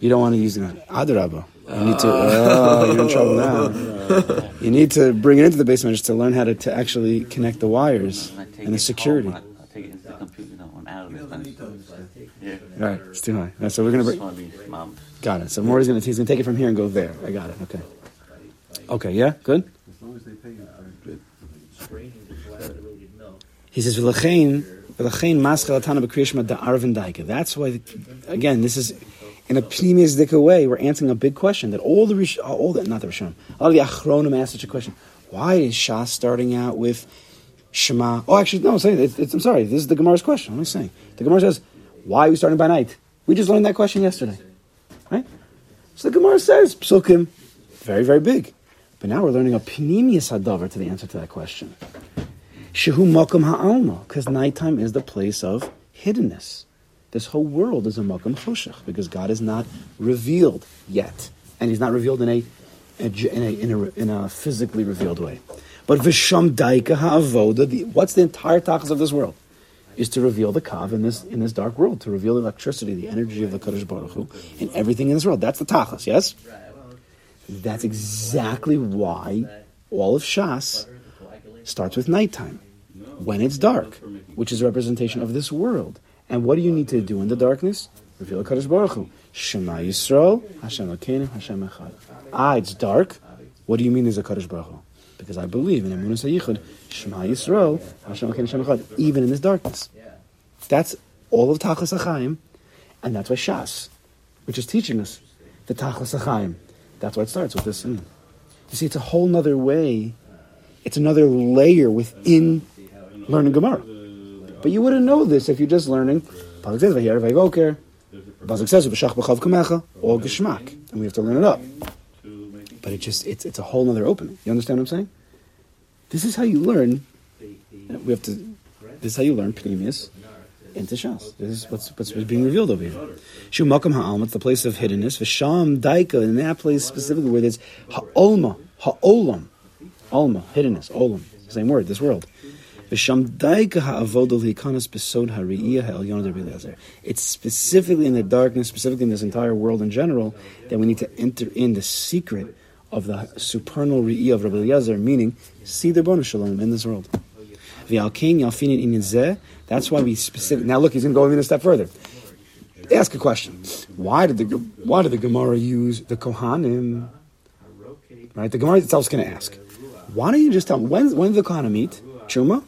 you don't want to use it. Adarabba. You need to. Oh, you're in trouble now. (laughs) You need to bring it into the basement just to learn how to, to actually connect the wires When I take and the security. Home, I, I take it into the computer, you know, I'm out of the Spanish. Yeah. Right, it's too high. Right, so we're gonna bring. want to be mom. Got it. So Morty's gonna he's gonna take it from here and go there. I got it. Okay. Okay. Yeah. Good. As long as they pay you for it. He says, "V'lachein, v'lachein maschel atana b'kriyashma da arvin daika." That's why, again, this is in a pneumistic way. We're answering a big question that all the Rish- all the not the Rishonim, all the Achronim asked such a question. Why is Shas starting out with Shema? Oh, actually, no. I'm saying it's, it's, I'm sorry. This is the Gemara's question. What am I saying? The Gemara says, "Why are we starting by night?" We just learned that question yesterday, right? So the Gemara says, "Psukim, very very big." But now we're learning a pneumius hadavar to the answer to that question. Shehu Makom Ha'alma, because nighttime is the place of hiddenness. This whole world is a Makom Choshech, because God is not revealed yet. And He's not revealed in a, in a, in a, in a physically revealed way. But Visham Daika Ha'avoda, what's the entire tachas of this world? Is to reveal the Kav in this, in this dark world, to reveal the electricity, the energy of the Kadosh Baruch Hu, and everything in this world. That's the tachas, yes? That's exactly why all of Shas starts with nighttime, when it's dark, which is a representation of this world. And what do you need to do in the darkness? Reveal Kadosh Baruch Hu. Shema Yisrael, Hashem Elokeinu, Hashem Echad. Ah, it's dark. What do you mean there's a Kadosh Baruch Hu? Because I believe in Emunahs Hayichud, Shema Yisrael, Hashem Elokeinu, Hashem Echad, even in this darkness. That's all of Tachas Achaim, and that's why Shas, which is teaching us the Tachas Achaim. That's why it starts with this. mm. You see, it's a whole nother way it's another layer within learning Gemara. But you wouldn't know this if you're just learning Pasuk says Kamecha, Geshmak, and we have to learn it up. But it just it's it's a whole other opening. You understand what I'm saying? This is how you learn. We have to. This is how you learn Pneumius into Shas. This is what's what's being revealed over here. Shu Makam Ha'alma, it's the place of hiddenness. V'sham Daika, in that place specifically where there's Ha'olma, Ha'olam, Alma, hiddenness, Olam, same word, this world. It's specifically in the darkness, specifically in this entire world in general, that we need to enter in the secret of the supernal Ri'iyah of Rabbi Eliezer, meaning see the Bona Shalom in this world. That's why we specific. Now look, he's going to go even a step further. Ask a question. Why did the Why did the Gemara use the Kohanim? Right, the Gemara itself is going to ask. Why don't you just tell me when when did the Kohanim eat? Chuma?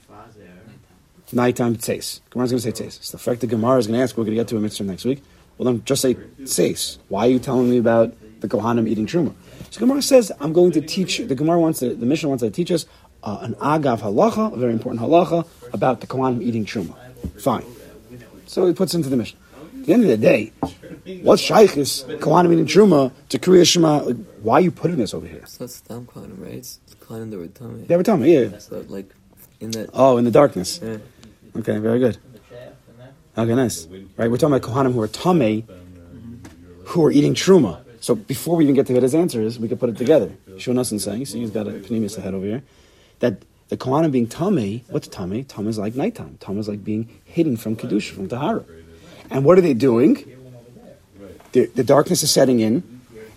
Nighttime tzeis. Gemara's going to say tzeis. So the fact that Gemara is going to ask, we're going to get to a mitzvah next week. Well, then just say tzeis. Why are you telling me about the Kohanim eating truma? So Gemara says, I'm going to teach. The Gemara wants to, the Mishnah wants to teach us uh, an agav halacha, a very important halacha about the Kohanim eating truma. Fine. So he puts into the Mishnah. At the end of the day, what's shaykh is Kohanim eating truma to Kriya Shema? Like, why are you putting this over here? It's not Stam Khan, right? It's Khan that were tummy. They were telling me, yeah. So, like, in that. Oh, in the darkness. Yeah. Okay, very good. Okay, nice. Right, we're talking about Kohanim who are Tame, who are eating Truma. So before we even get to what his answers, we could put it together. Shonassan saying, see, he's got a Pneumius ahead over here, that the Kohanim being Tame, what's Tame? Tame is like nighttime. Tame is like being hidden from Kedusha, from Tahara. And what are they doing? The, the darkness is setting in,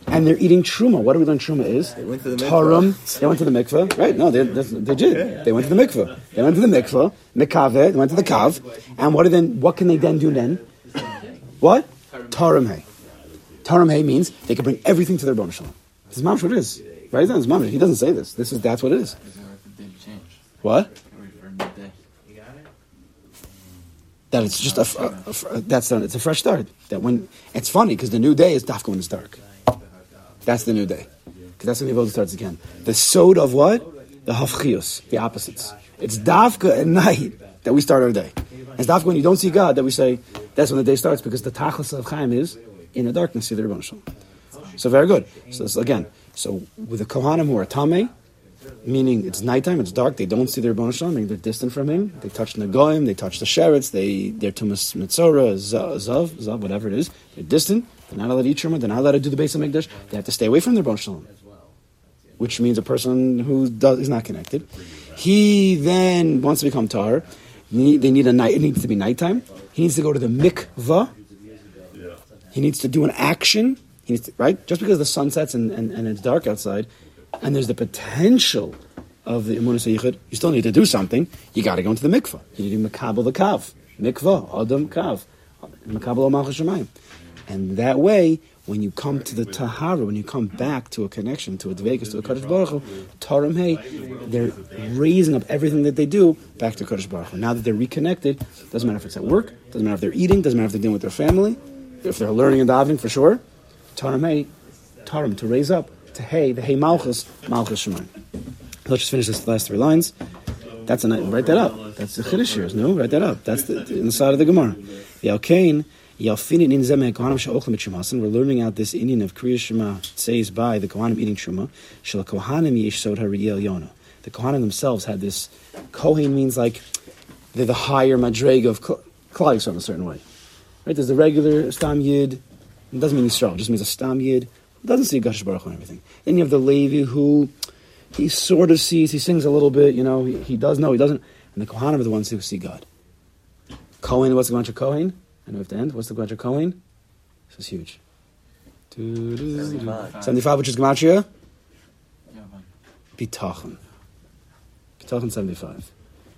and they're eating Truma. What do we learn Truma is? They went to the. They went to the mikveh, right? No, they, they, did. They went to the mikveh. They went to the mikveh, mikaveh, they went to the kav, and what, are then, what can they then do then? What? Tarum hay. Tarum hay means they can bring everything to their bonus shalom. This is mamish what it is. Right? It's mamish. He doesn't say this. This is, that's what it is. What the day changed? What? Or for midday? That it's just a, a, a- that's a, it's a fresh start. That when it's funny because the new day is dafka when it's dark. That's the new day because that's when the avoda starts again. The sod of what? The hafchios, the opposites. It's dafka at night that we start our day. It's dafka when you don't see God that we say that's when the day starts because the tachlis of Chaim is in the darkness. See the Rebbe. So very good. So this, again, so with the Kohanim who are Tameh, meaning it's nighttime, it's dark, they don't see their Rebbe Shalom, meaning they're distant from him. They touch Nagoim, they touch the Sheretz, they, they're Tumas Mitzora, Zav, Zav, whatever it is. They're distant, they're not allowed to eat Truma, they're not allowed to do the base of Mikdash, they have to stay away from their Rebbe Shalom. Which means a person who does, is not connected. He then wants to become Tar. They need a night. It needs to be nighttime. He needs to go to the mikvah. He needs to do an action. He needs to, right? Just because the sun sets and, and, and it's dark outside, and there's the potential of the Emunah Yichud, you still need to do something. You got to go into the mikvah. You need to makabel the kav. Mikvah, adam kav. Makabel al. And that way, when you come to the Tahara, when you come back to a connection, to a Dvekas, to a Kaddish Baruch Hu, Taram Hey, they're raising up everything that they do back to Kaddish Baruch Hu. Now that they're reconnected, doesn't matter if it's at work, doesn't matter if they're eating, doesn't matter if they're dealing with their family, if they're learning and davening for sure. Taram Hey, Taram, to raise up, to Hey, the Hey Malchus, Malchus Shemayim. Let's just finish this last three lines. That's a night. Write that up. That's the Chiddush here. No, write that up. That's the, inside of the Gemara. The Yalkain, Yalfinin in Zemek Kohanim Shumasin. We're learning out this Indian of Kriya Shema. Says by the Kohanim eating Shema. Shel Kohanim Yesh Sod HaRiyel Yona. The Kohanim themselves had this. Kohen means like they're the higher madrega of Kl- Klal in a certain way. Right? There's the regular Stam Yid. It doesn't mean Yisrael. It just means a Stam Yid. It doesn't see Gash Baruch and everything. Then you have the Levi who he sort of sees, he sings a little bit, you know, he, he does know, he doesn't. And the Kohanim are the ones who see God. Kohen, what's the Gematria Kohen? Know we have to end. What's the Gematria Kohen? This is huge. 75. 75, which is Gematria? Bitachon. Bitachon 75.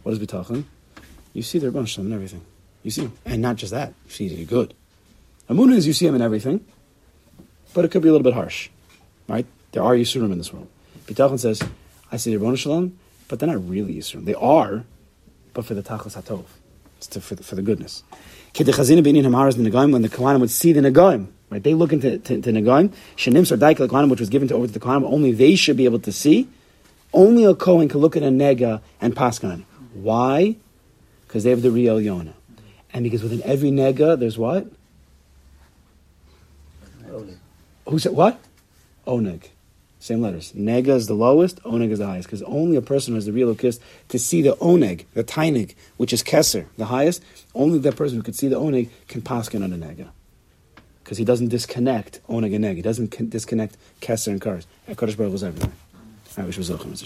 What is Bitachon? You see their bunch and everything. You see, and not just that, you see they're good. Amunah is you see him in everything, but it could be a little bit harsh, right? There are Yisurim in this world. Bitachon says, I see the Shalom, but they're not really Yisurim. They are, but for the Tachlis HaTov. It's to, for, the, for the goodness. Kidechazina b'inin hamaras the when the Kohanim would see the Nagaim, right? They look into to, to Nagaim. Shenim Sardaik the Kohanim, which was given to over to the Kohanim, only they should be able to see. Only a Kohen can look at a Nega and Paskan. Why? Because they have the real Yona. And because within every Nega, there's what? Who said what? Oneg. Same letters. Nega is the lowest, Oneg is the highest. Because only a person who has the real kiss to see the Oneg, the Tainig, which is Keser, the highest, only that person who could see the Oneg can paskin on the Nega. Because he doesn't disconnect Oneg and Neg. He doesn't con- disconnect Keser and Kars. HaKadosh Baruch is everywhere. I wish was Zochim, Mr.